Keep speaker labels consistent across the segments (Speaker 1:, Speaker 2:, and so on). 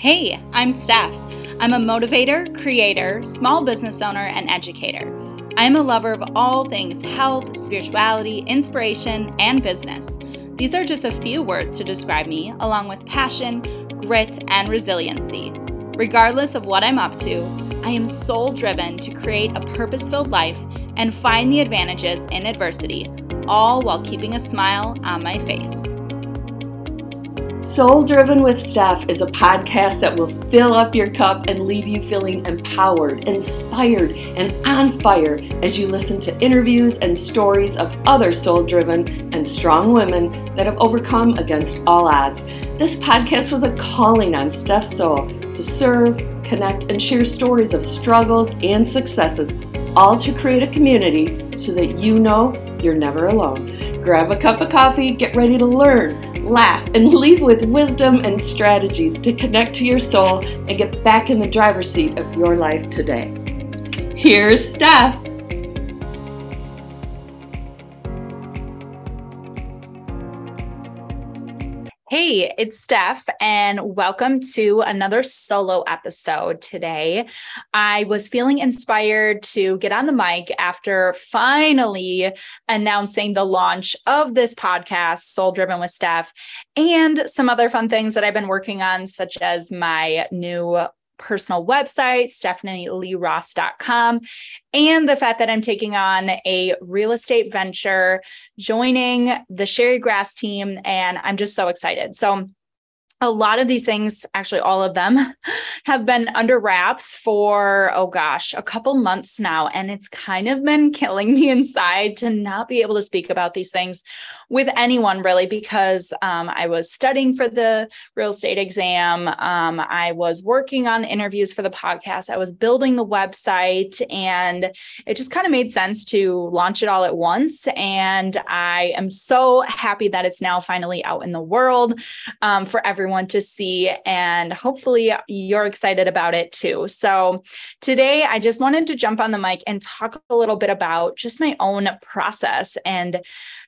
Speaker 1: Hey, I'm Steph. I'm a motivator, creator, small business owner, and educator. I'm a lover of all things health, spirituality, inspiration, and business. These are just a few words to describe me, along with passion, grit, and resiliency. Regardless of what I'm up to, I am soul driven to create a purpose filled life and find the advantages in adversity, all while keeping a smile on my face.
Speaker 2: Soul Driven with Steph is a podcast that will fill up your cup and leave you feeling empowered, inspired, and on fire as you listen to interviews and stories of other soul driven and strong women that have overcome against all odds. This podcast was a calling on Steph's soul to serve, connect, and share stories of struggles and successes, all to create a community so that you know you're never alone. Grab a cup of coffee, get ready to learn laugh, and leave with wisdom and strategies to connect to your soul and get back in the driver's seat of your life today. Here's Steph.
Speaker 1: Hey, it's Steph, and welcome to another solo episode today. I was feeling inspired to get on the mic after finally announcing the launch of this podcast, Soul Driven with Steph, and some other fun things that I've been working on, such as my new personal website, stephanieleeross.com, and the fact that I'm taking on a real estate venture, joining the Sherry Grass team, and I'm just so excited. So, a lot of these things, actually, all of them, have been under wraps for, oh gosh, a couple months now. And it's kind of been killing me inside to not be able to speak about these things with anyone, really, because um, I was studying for the real estate exam. Um, I was working on interviews for the podcast. I was building the website, and it just kind of made sense to launch it all at once. And I am so happy that it's now finally out in the world um, for everyone everyone to see. And hopefully you're excited about it too. So today I just wanted to jump on the mic and talk a little bit about just my own process and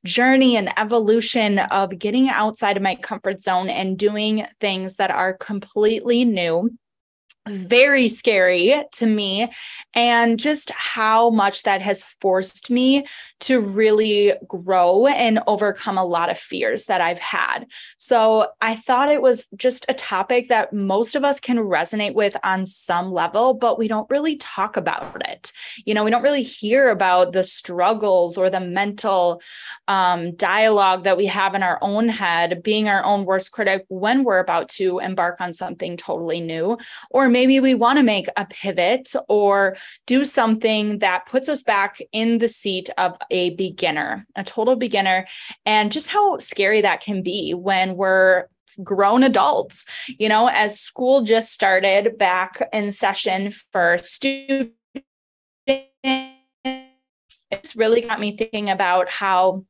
Speaker 1: journey and evolution of getting outside of my comfort zone and doing things that are completely new very scary to me and just how much that has forced me to really grow and overcome a lot of fears that I've had. So I thought it was just a topic that most of us can resonate with on some level, but we don't really talk about it. You know, we don't really hear about the struggles or the mental um, dialogue that we have in our own head, being our own worst critic when we're about to embark on something totally new or maybe we want to make a pivot or do something that puts us back in the seat of a beginner, a total beginner, and just how scary that can be when we're grown adults. You know, as school just started back in session for students, it's really got me thinking about how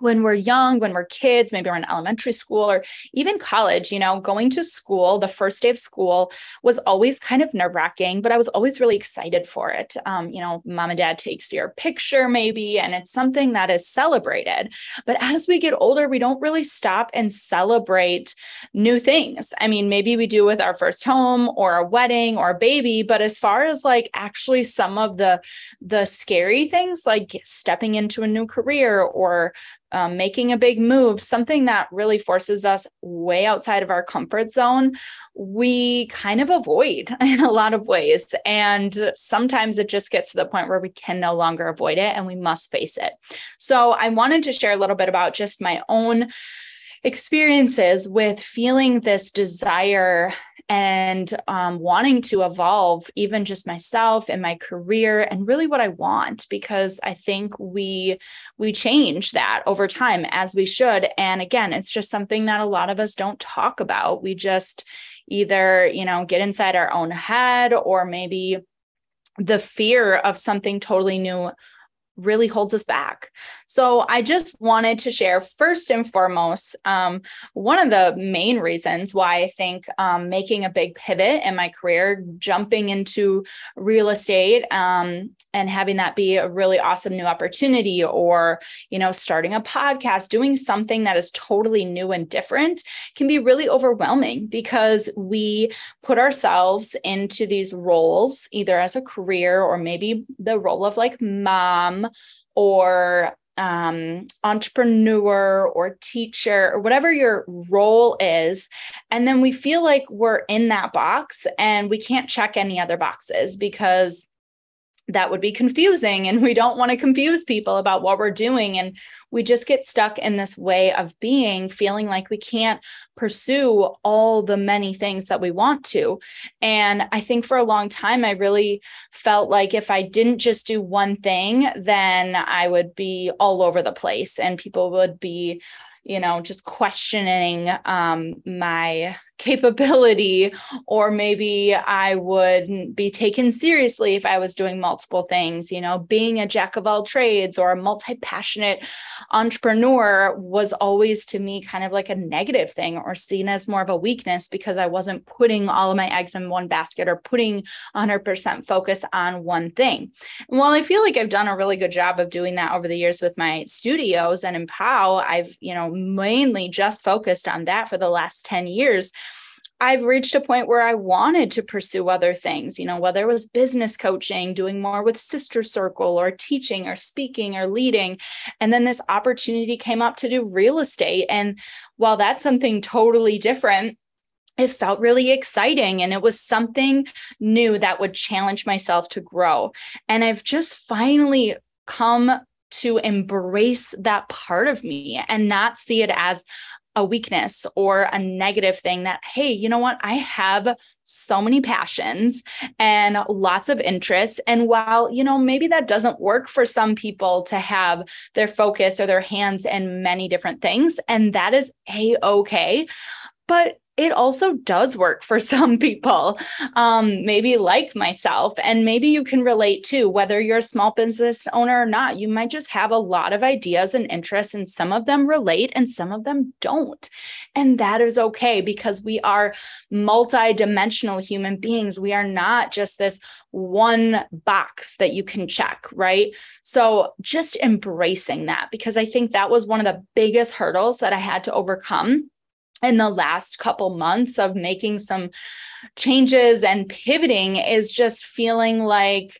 Speaker 1: when we're young, when we're kids, maybe we're in elementary school or even college, you know, going to school, the first day of school was always kind of nerve wracking, but I was always really excited for it. Um, you know, mom and dad takes your picture maybe, and it's something that is celebrated. But as we get older, we don't really stop and celebrate new things. I mean, maybe we do with our first home or a wedding or a baby, but as far as like actually some of the the scary things like stepping into a new career or um, making a big move, something that really forces us way outside of our comfort zone, we kind of avoid in a lot of ways. And sometimes it just gets to the point where we can no longer avoid it and we must face it. So I wanted to share a little bit about just my own experiences with feeling this desire and um, wanting to evolve even just myself and my career and really what i want because i think we we change that over time as we should. And again it's just something that a lot of us don't talk about. We just either you know get inside our own head or maybe the fear of something totally new really holds us back. So I just wanted to share first and foremost um, one of the main reasons why I think um, making a big pivot in my career, jumping into real estate um, and having that be a really awesome new opportunity, or you know starting a podcast, doing something that is totally new and different, can be really overwhelming because we put ourselves into these roles either as a career or maybe the role of like mom or um, entrepreneur or teacher or whatever your role is. And then we feel like we're in that box and we can't check any other boxes because that would be confusing and we don't want to confuse people about what we're doing and we just get stuck in this way of being feeling like we can't pursue all the many things that we want to. And i think for a long time i really felt like if i didn't just do one thing then i would be all over the place and people would be you know just questioning um, my capability or maybe i wouldn't be taken seriously if i was doing multiple things you know? Being a jack of all trades or a multi-passionate entrepreneur was always to me kind of like a negative thing or seen as more of a weakness because i wasn't putting all of my eggs in one basket or putting 100% focus on one thing. And while i feel like i've done a really good job of doing that over the years with my studios and in POW i've you know mainly just focused on that for the last 10 years I've reached a point where I wanted to pursue other things, you know, whether it was business coaching, doing more with Sister Circle, or teaching, or speaking, or leading. And then this opportunity came up to do real estate. And while that's something totally different, it felt really exciting and it was something new that would challenge myself to grow. And I've just finally come to embrace that part of me and not see it as a weakness or a negative thing that, hey, you know what? I have so many passions and lots of interests. And while, you know, maybe that doesn't work for some people to have their focus or their hands in many different things, and that is a okay. But it also does work for some people, um, maybe like myself. And maybe you can relate too, whether you're a small business owner or not. You might just have a lot of ideas and interests, and some of them relate and some of them don't. And that is okay because we are multi-dimensional human beings. We are not just this one box that you can check, right? So just embracing that because I think that was one of the biggest hurdles that I had to overcome in the last couple months of making some changes and pivoting is just feeling like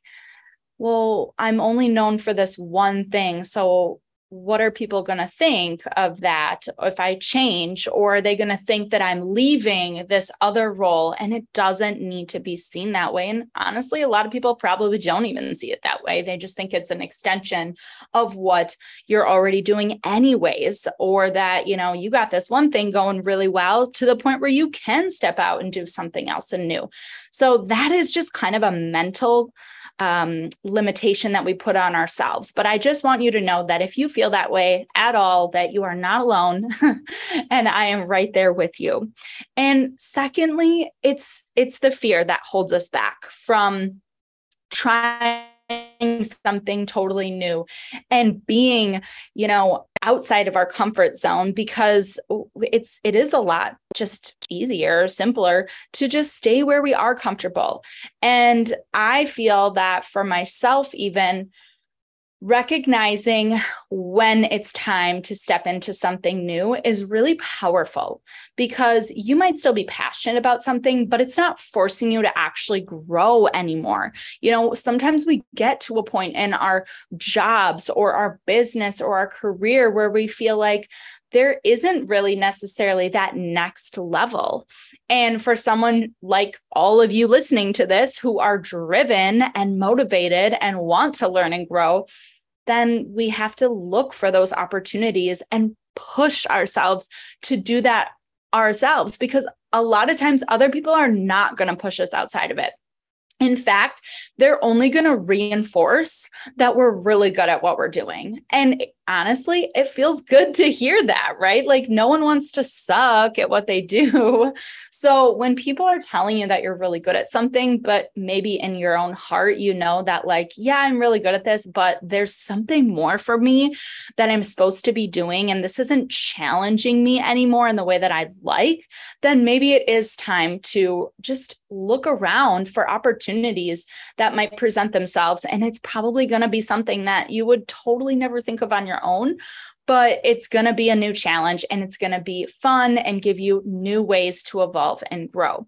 Speaker 1: well i'm only known for this one thing. So what are people going to think of that if I change? Or are they going to think that I'm leaving this other role? And it doesn't need to be seen that way. And honestly, a lot of people probably don't even see it that way. They just think it's an extension of what you're already doing, anyways, or that, you know, you got this one thing going really well to the point where you can step out and do something else and new. So that is just kind of a mental um, limitation that we put on ourselves. But I just want you to know that if you feel that way at all, that you are not alone, and I am right there with you. And secondly, it's it's the fear that holds us back from trying something totally new and being you know outside of our comfort zone because it's it is a lot just easier simpler to just stay where we are comfortable. And i feel that for myself even recognizing when it's time to step into something new is really powerful because you might still be passionate about something, but it's not forcing you to actually grow anymore. You know, sometimes we get to a point in our jobs or our business or our career where we feel like there isn't really necessarily that next level. And for someone like all of you listening to this who are driven and motivated and want to learn and grow, then we have to look for those opportunities and push ourselves to do that ourselves because a lot of times other people are not going to push us outside of it. In fact, they're only going to reinforce that we're really good at what we're doing. And honestly, it feels good to hear that, right? Like no one wants to suck at what they do. So when people are telling you that you're really good at something, but maybe in your own heart, you know that, like, yeah, I'm really good at this, but there's something more for me that I'm supposed to be doing. And this isn't challenging me anymore in the way that I'd like, then maybe it is time to just look around for opportunities that might present themselves. And it's probably going to be something that you would totally never think of on your own, but it's going to be a new challenge and it's going to be fun and give you new ways to evolve and grow.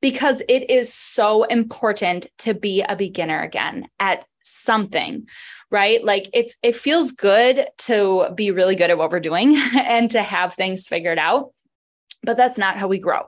Speaker 1: Because it is so important to be a beginner again at something right like it's it feels good to be really good at what we're doing and to have things figured out but that's not how we grow.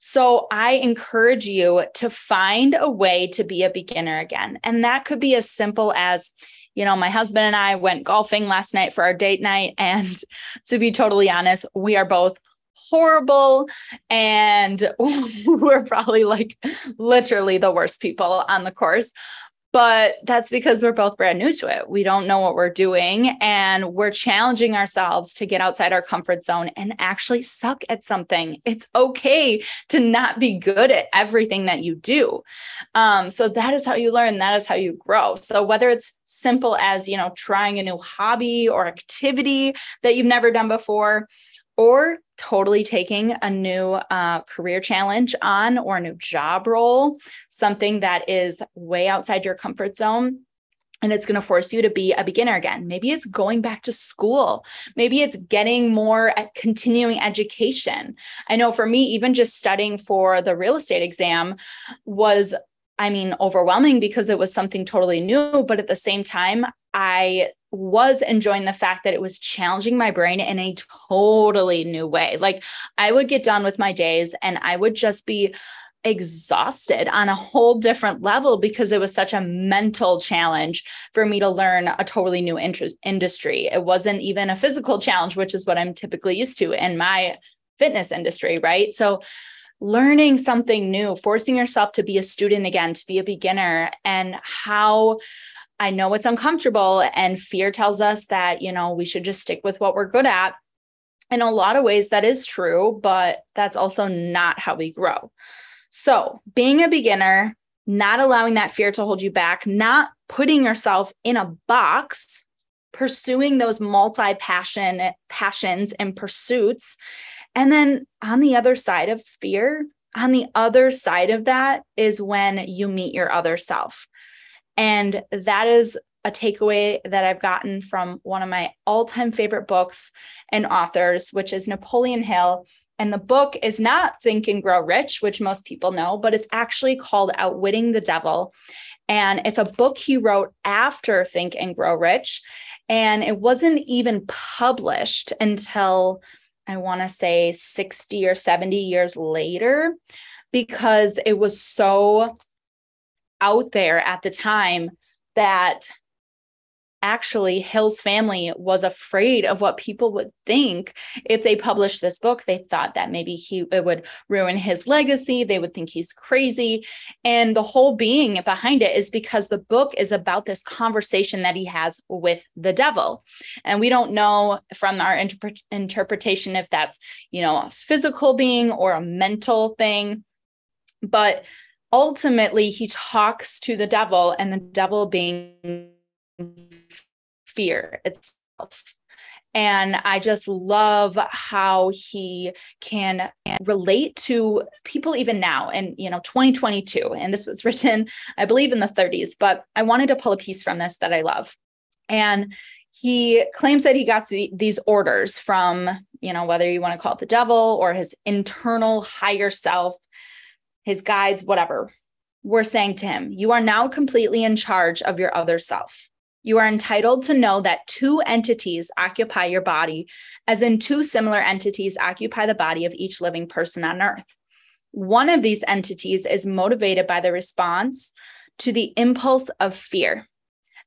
Speaker 1: So I encourage you to find a way to be a beginner again. And that could be as simple as, you know, my husband and I went golfing last night for our date night. And to be totally honest, we are both horrible and we're probably like literally the worst people on the course but that's because we're both brand new to it. We don't know what we're doing and we're challenging ourselves to get outside our comfort zone and actually suck at something. It's okay to not be good at everything that you do. Um, so that is how you learn, that is how you grow. So whether it's simple as, you know, trying a new hobby or activity that you've never done before, or totally taking a new uh, career challenge on or a new job role, something that is way outside your comfort zone. And it's going to force you to be a beginner again. Maybe it's going back to school. Maybe it's getting more at continuing education. I know for me, even just studying for the real estate exam was I mean, overwhelming because it was something totally new. But at the same time, I was enjoying the fact that it was challenging my brain in a totally new way. Like I would get done with my days and I would just be exhausted on a whole different level because it was such a mental challenge for me to learn a totally new industry. It wasn't even a physical challenge, which is what I'm typically used to in my fitness industry, right? So learning something new, forcing yourself to be a student again, to be a beginner, and how I know it's uncomfortable. And fear tells us that, you know, we should just stick with what we're good at. In a lot of ways, that is true, but that's also not how we grow. So, being a beginner, not allowing that fear to hold you back, not putting yourself in a box, pursuing those multi passion passions and pursuits and then on the other side of fear, on the other side of that is when you meet your other self. And that is a takeaway that I've gotten from one of my all time favorite books and authors, which is Napoleon Hill. And the book is not Think and Grow Rich, which most people know, but it's actually called Outwitting the Devil. And it's a book he wrote after Think and Grow Rich. And it wasn't even published until I want to say 60 or 70 years later, because it was so out there at the time that actually Hill's family was afraid of what people would think if they published this book. They thought that maybe he it would ruin his legacy. They would think he's crazy. And the whole being behind it is because the book is about this conversation that he has with the devil. And we don't know from our interpre- interpretation if that's, you know, a physical being or a mental thing. But ultimately he talks to the devil and the devil being fear itself. And I just love how he can relate to people even now in, you know, 2022. And this was written, I believe, in the 30s, but I wanted to pull a piece from this that I love. And he claims that he got the, these orders from, you know, whether you want to call it the devil or his internal higher self, his guides, whatever. We're saying to him, You are now completely in charge of your other self. You are entitled to know that two entities occupy your body, as in two similar entities occupy the body of each living person on earth. One of these entities is motivated by the response to the impulse of fear.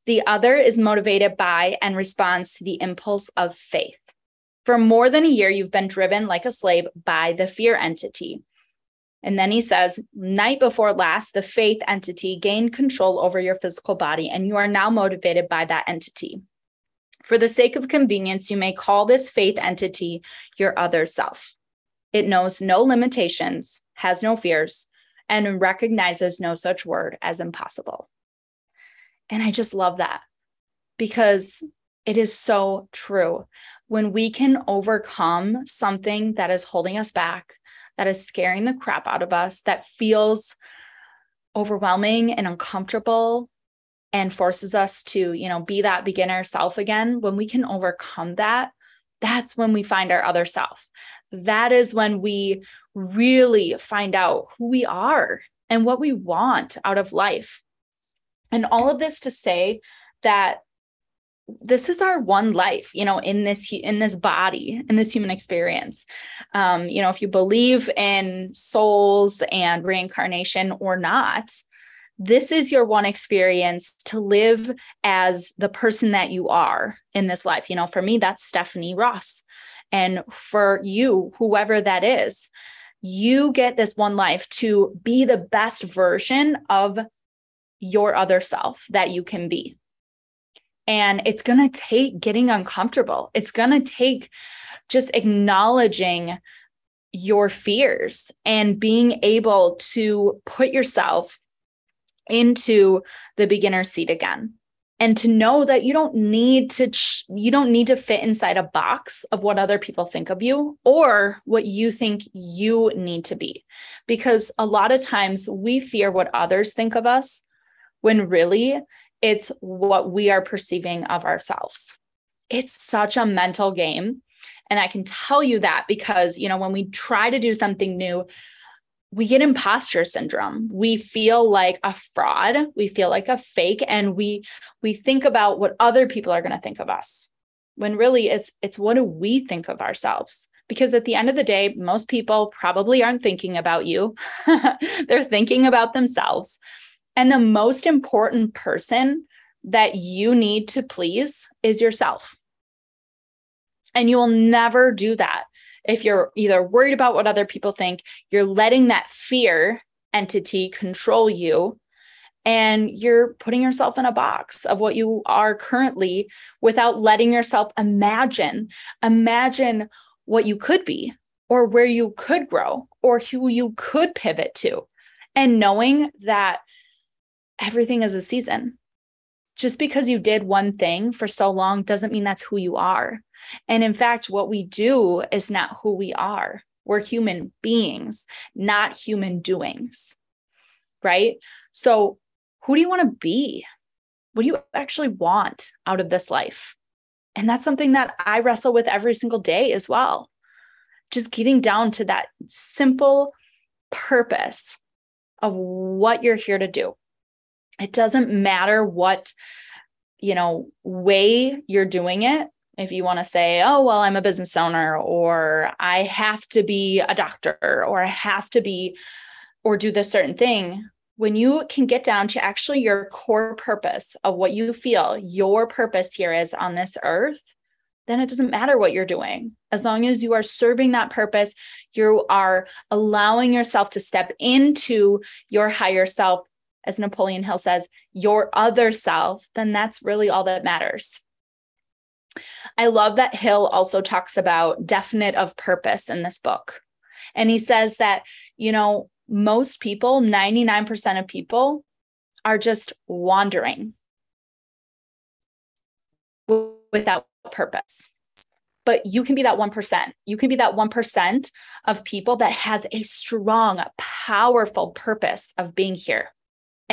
Speaker 1: The other is motivated by and responds to the impulse of faith. For more than a year, you've been driven like a slave by the fear entity. And then he says, night before last, the faith entity gained control over your physical body, and you are now motivated by that entity. For the sake of convenience, you may call this faith entity your other self. It knows no limitations, has no fears, and recognizes no such word as impossible. And I just love that because it is so true. When we can overcome something that is holding us back, that is scaring the crap out of us, that feels overwhelming and uncomfortable and forces us to, you know, be that beginner self again, when we can overcome that, that's when we find our other self. That is when we really find out who we are and what we want out of life. And all of this to say that this is our one life you know in this in this body in this human experience. Um you know if you believe in souls and reincarnation or not this is your one experience to live as the person that you are in this life. You know for me that's stephanie ross. And for you whoever that is you get this one life to be the best version of your other self that you can be and it's going to take getting uncomfortable. It's going to take just acknowledging your fears and being able to put yourself into the beginner seat again and to know that you don't need to you don't need to fit inside a box of what other people think of you or what you think you need to be because a lot of times we fear what others think of us when really it's what we are perceiving of ourselves. It's such a mental game. And I can tell you that because, you know, when we try to do something new, we get imposter syndrome. We feel like a fraud, we feel like a fake and we we think about what other people are going to think of us. When really it's it's what do we think of ourselves? Because at the end of the day, most people probably aren't thinking about you. They're thinking about themselves. And the most important person that you need to please is yourself. And you will never do that if you're either worried about what other people think, you're letting that fear entity control you, and you're putting yourself in a box of what you are currently without letting yourself imagine. Imagine what you could be, or where you could grow, or who you could pivot to. And knowing that everything is a season. Just because you did one thing for so long doesn't mean that's who you are. And in fact, what we do is not who we are. We're human beings, not human doings. Right. So, who do you want to be? What do you actually want out of this life? And that's something that I wrestle with every single day as well. Just getting down to that simple purpose of what you're here to do it doesn't matter what you know way you're doing it if you want to say oh well i'm a business owner or i have to be a doctor or i have to be or do this certain thing when you can get down to actually your core purpose of what you feel your purpose here is on this earth then it doesn't matter what you're doing. As long as you are serving that purpose, you are allowing yourself to step into your higher self as Napoleon Hill says, your other self, then that's really all that matters. I love that Hill also talks about definite of purpose in this book. And he says that, you know, most people, 99% of people, are just wandering without purpose. But you can be that 1%. You can be that 1% of people that has a strong, powerful purpose of being here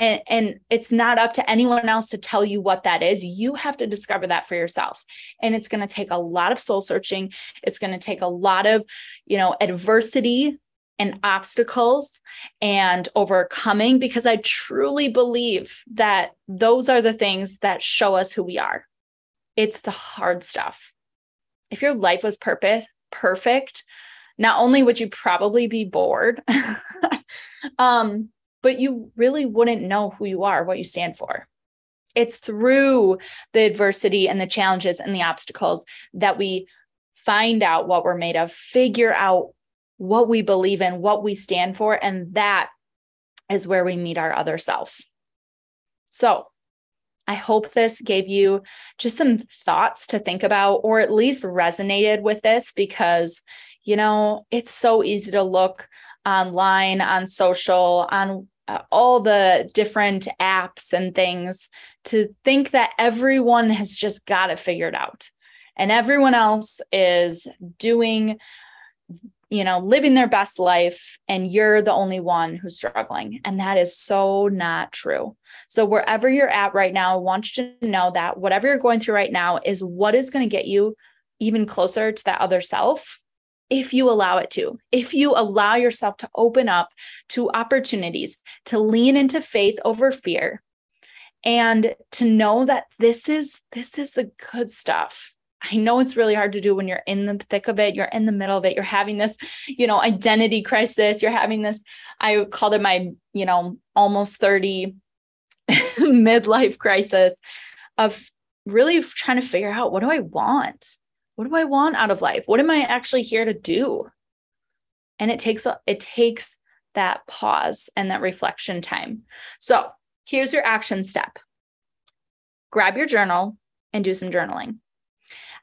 Speaker 1: and and it's not up to anyone else to tell you what that is. You have to discover that for yourself. And it's going to take a lot of soul searching. It's going to take a lot of you know adversity and obstacles and overcoming because i truly believe that those are the things that show us who we are. It's the hard stuff. If your life was purpose perfect not only would you probably be bored um but you really wouldn't know who you are, what you stand for. It's through the adversity and the challenges and the obstacles that we find out what we're made of, figure out what we believe in, what we stand for. And that is where we meet our other self. So, I hope this gave you just some thoughts to think about, or at least resonated with this because, you know, it's so easy to look online, on social, on uh, all the different apps and things to think that everyone has just got it figured out and everyone else is doing you know, living their best life and you're the only one who's struggling. And that is so not true. So, wherever you're at right now, I want you to know that whatever you're going through right now is what is going to get you even closer to that other self if you allow it to, if you allow yourself to open up to opportunities, to lean into faith over fear, and to know that this is this is the good stuff I know it's really hard to do when you're in the thick of it, you're in the middle of it, you're having this, you know, identity crisis, you're having this, I called it my, you know, almost 30 midlife crisis of really trying to figure out what do I want? What do I want out of life? What am I actually here to do? And it takes it takes that pause and that reflection time. So, here's your action step. Grab your journal and do some journaling.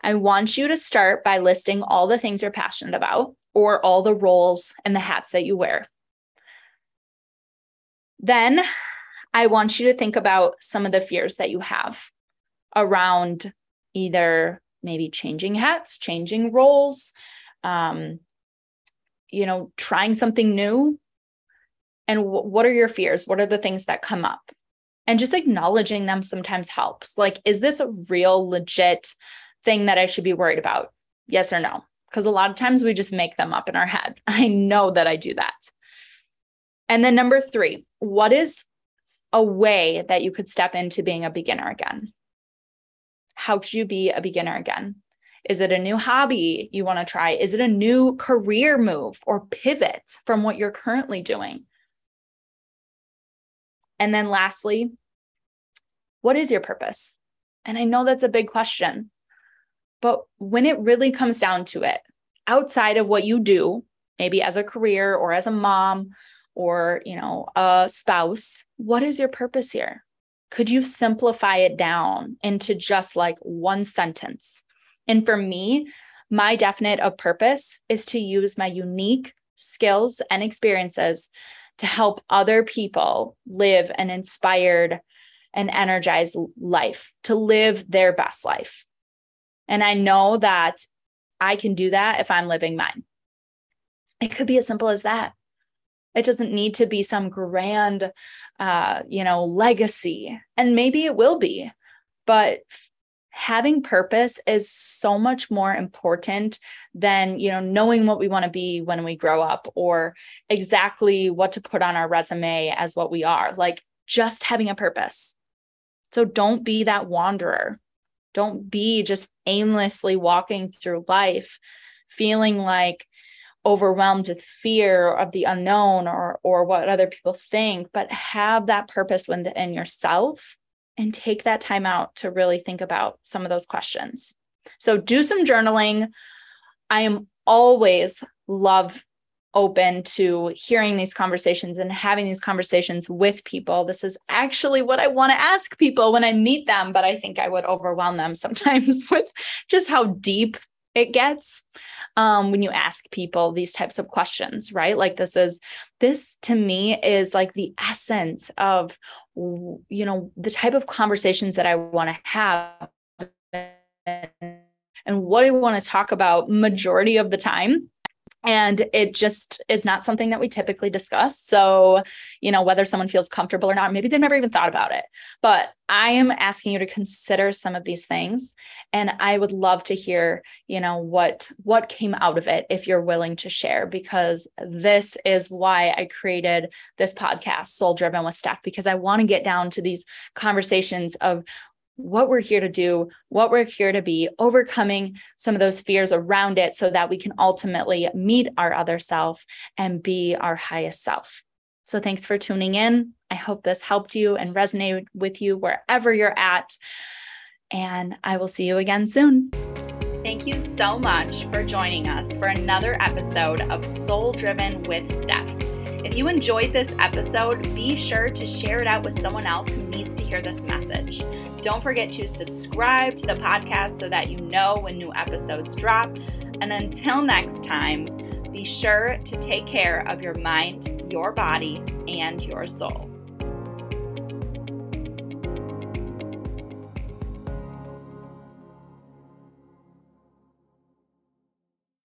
Speaker 1: I want you to start by listing all the things you're passionate about or all the roles and the hats that you wear. Then I want you to think about some of the fears that you have around either maybe changing hats, changing roles, um, you know, trying something new. And w- what are your fears? What are the things that come up? And just acknowledging them sometimes helps. Like, is this a real, legit thing that I should be worried about? Yes or no? Because a lot of times we just make them up in our head. I know that I do that. And then number three, what is a way that you could step into being a beginner again? How could you be a beginner again? Is it a new hobby you want to try? Is it a new career move or pivot from what you're currently doing? And then lastly, what is your purpose? And I know that's a big question, but when it really comes down to it, outside of what you do, maybe as a career or as a mom or, you know, a spouse, what is your purpose here? Could you simplify it down into just like one sentence? And for me, my definite of purpose is to use my unique skills and experiences to help other people live an inspired and energized life, to live their best life. And I know that I can do that if I'm living mine. It could be as simple as that. It doesn't need to be some grand, uh, you know, legacy. And maybe it will be, but having purpose is so much more important than you know knowing what we want to be when we grow up or exactly what to put on our resume as what we are like just having a purpose so don't be that wanderer don't be just aimlessly walking through life feeling like overwhelmed with fear of the unknown or or what other people think, but have that purpose within yourself and take that time out to really think about some of those questions. So do some journaling. I am always love open to hearing these conversations and having these conversations with people. This is actually what I want to ask people when I meet them, but I think I would overwhelm them sometimes with just how deep it gets um, when you ask people these types of questions, right? Like this is this to me is like the essence of you know the type of conversations that I want to have and what I want to talk about majority of the time and it just is not something that we typically discuss. So you know whether someone feels comfortable or not maybe they've never even thought about it. But i am asking you to consider some of these things. And i would love to hear you know what what came out of it if you're willing to share because this is why i created this podcast soul driven with steph because i want to get down to these conversations of what we're here to do, what we're here to be, overcoming some of those fears around it so that we can ultimately meet our other self and be our highest self. So, thanks for tuning in. I hope this helped you and resonated with you wherever you're at. And I will see you again soon. Thank you so much for joining us for another episode of Soul Driven with Steph. If you enjoyed this episode, be sure to share it out with someone else who needs to hear this message. Don't forget to subscribe to the podcast so that you know when new episodes drop. And until next time, be sure to take care of your mind, your body, and your soul.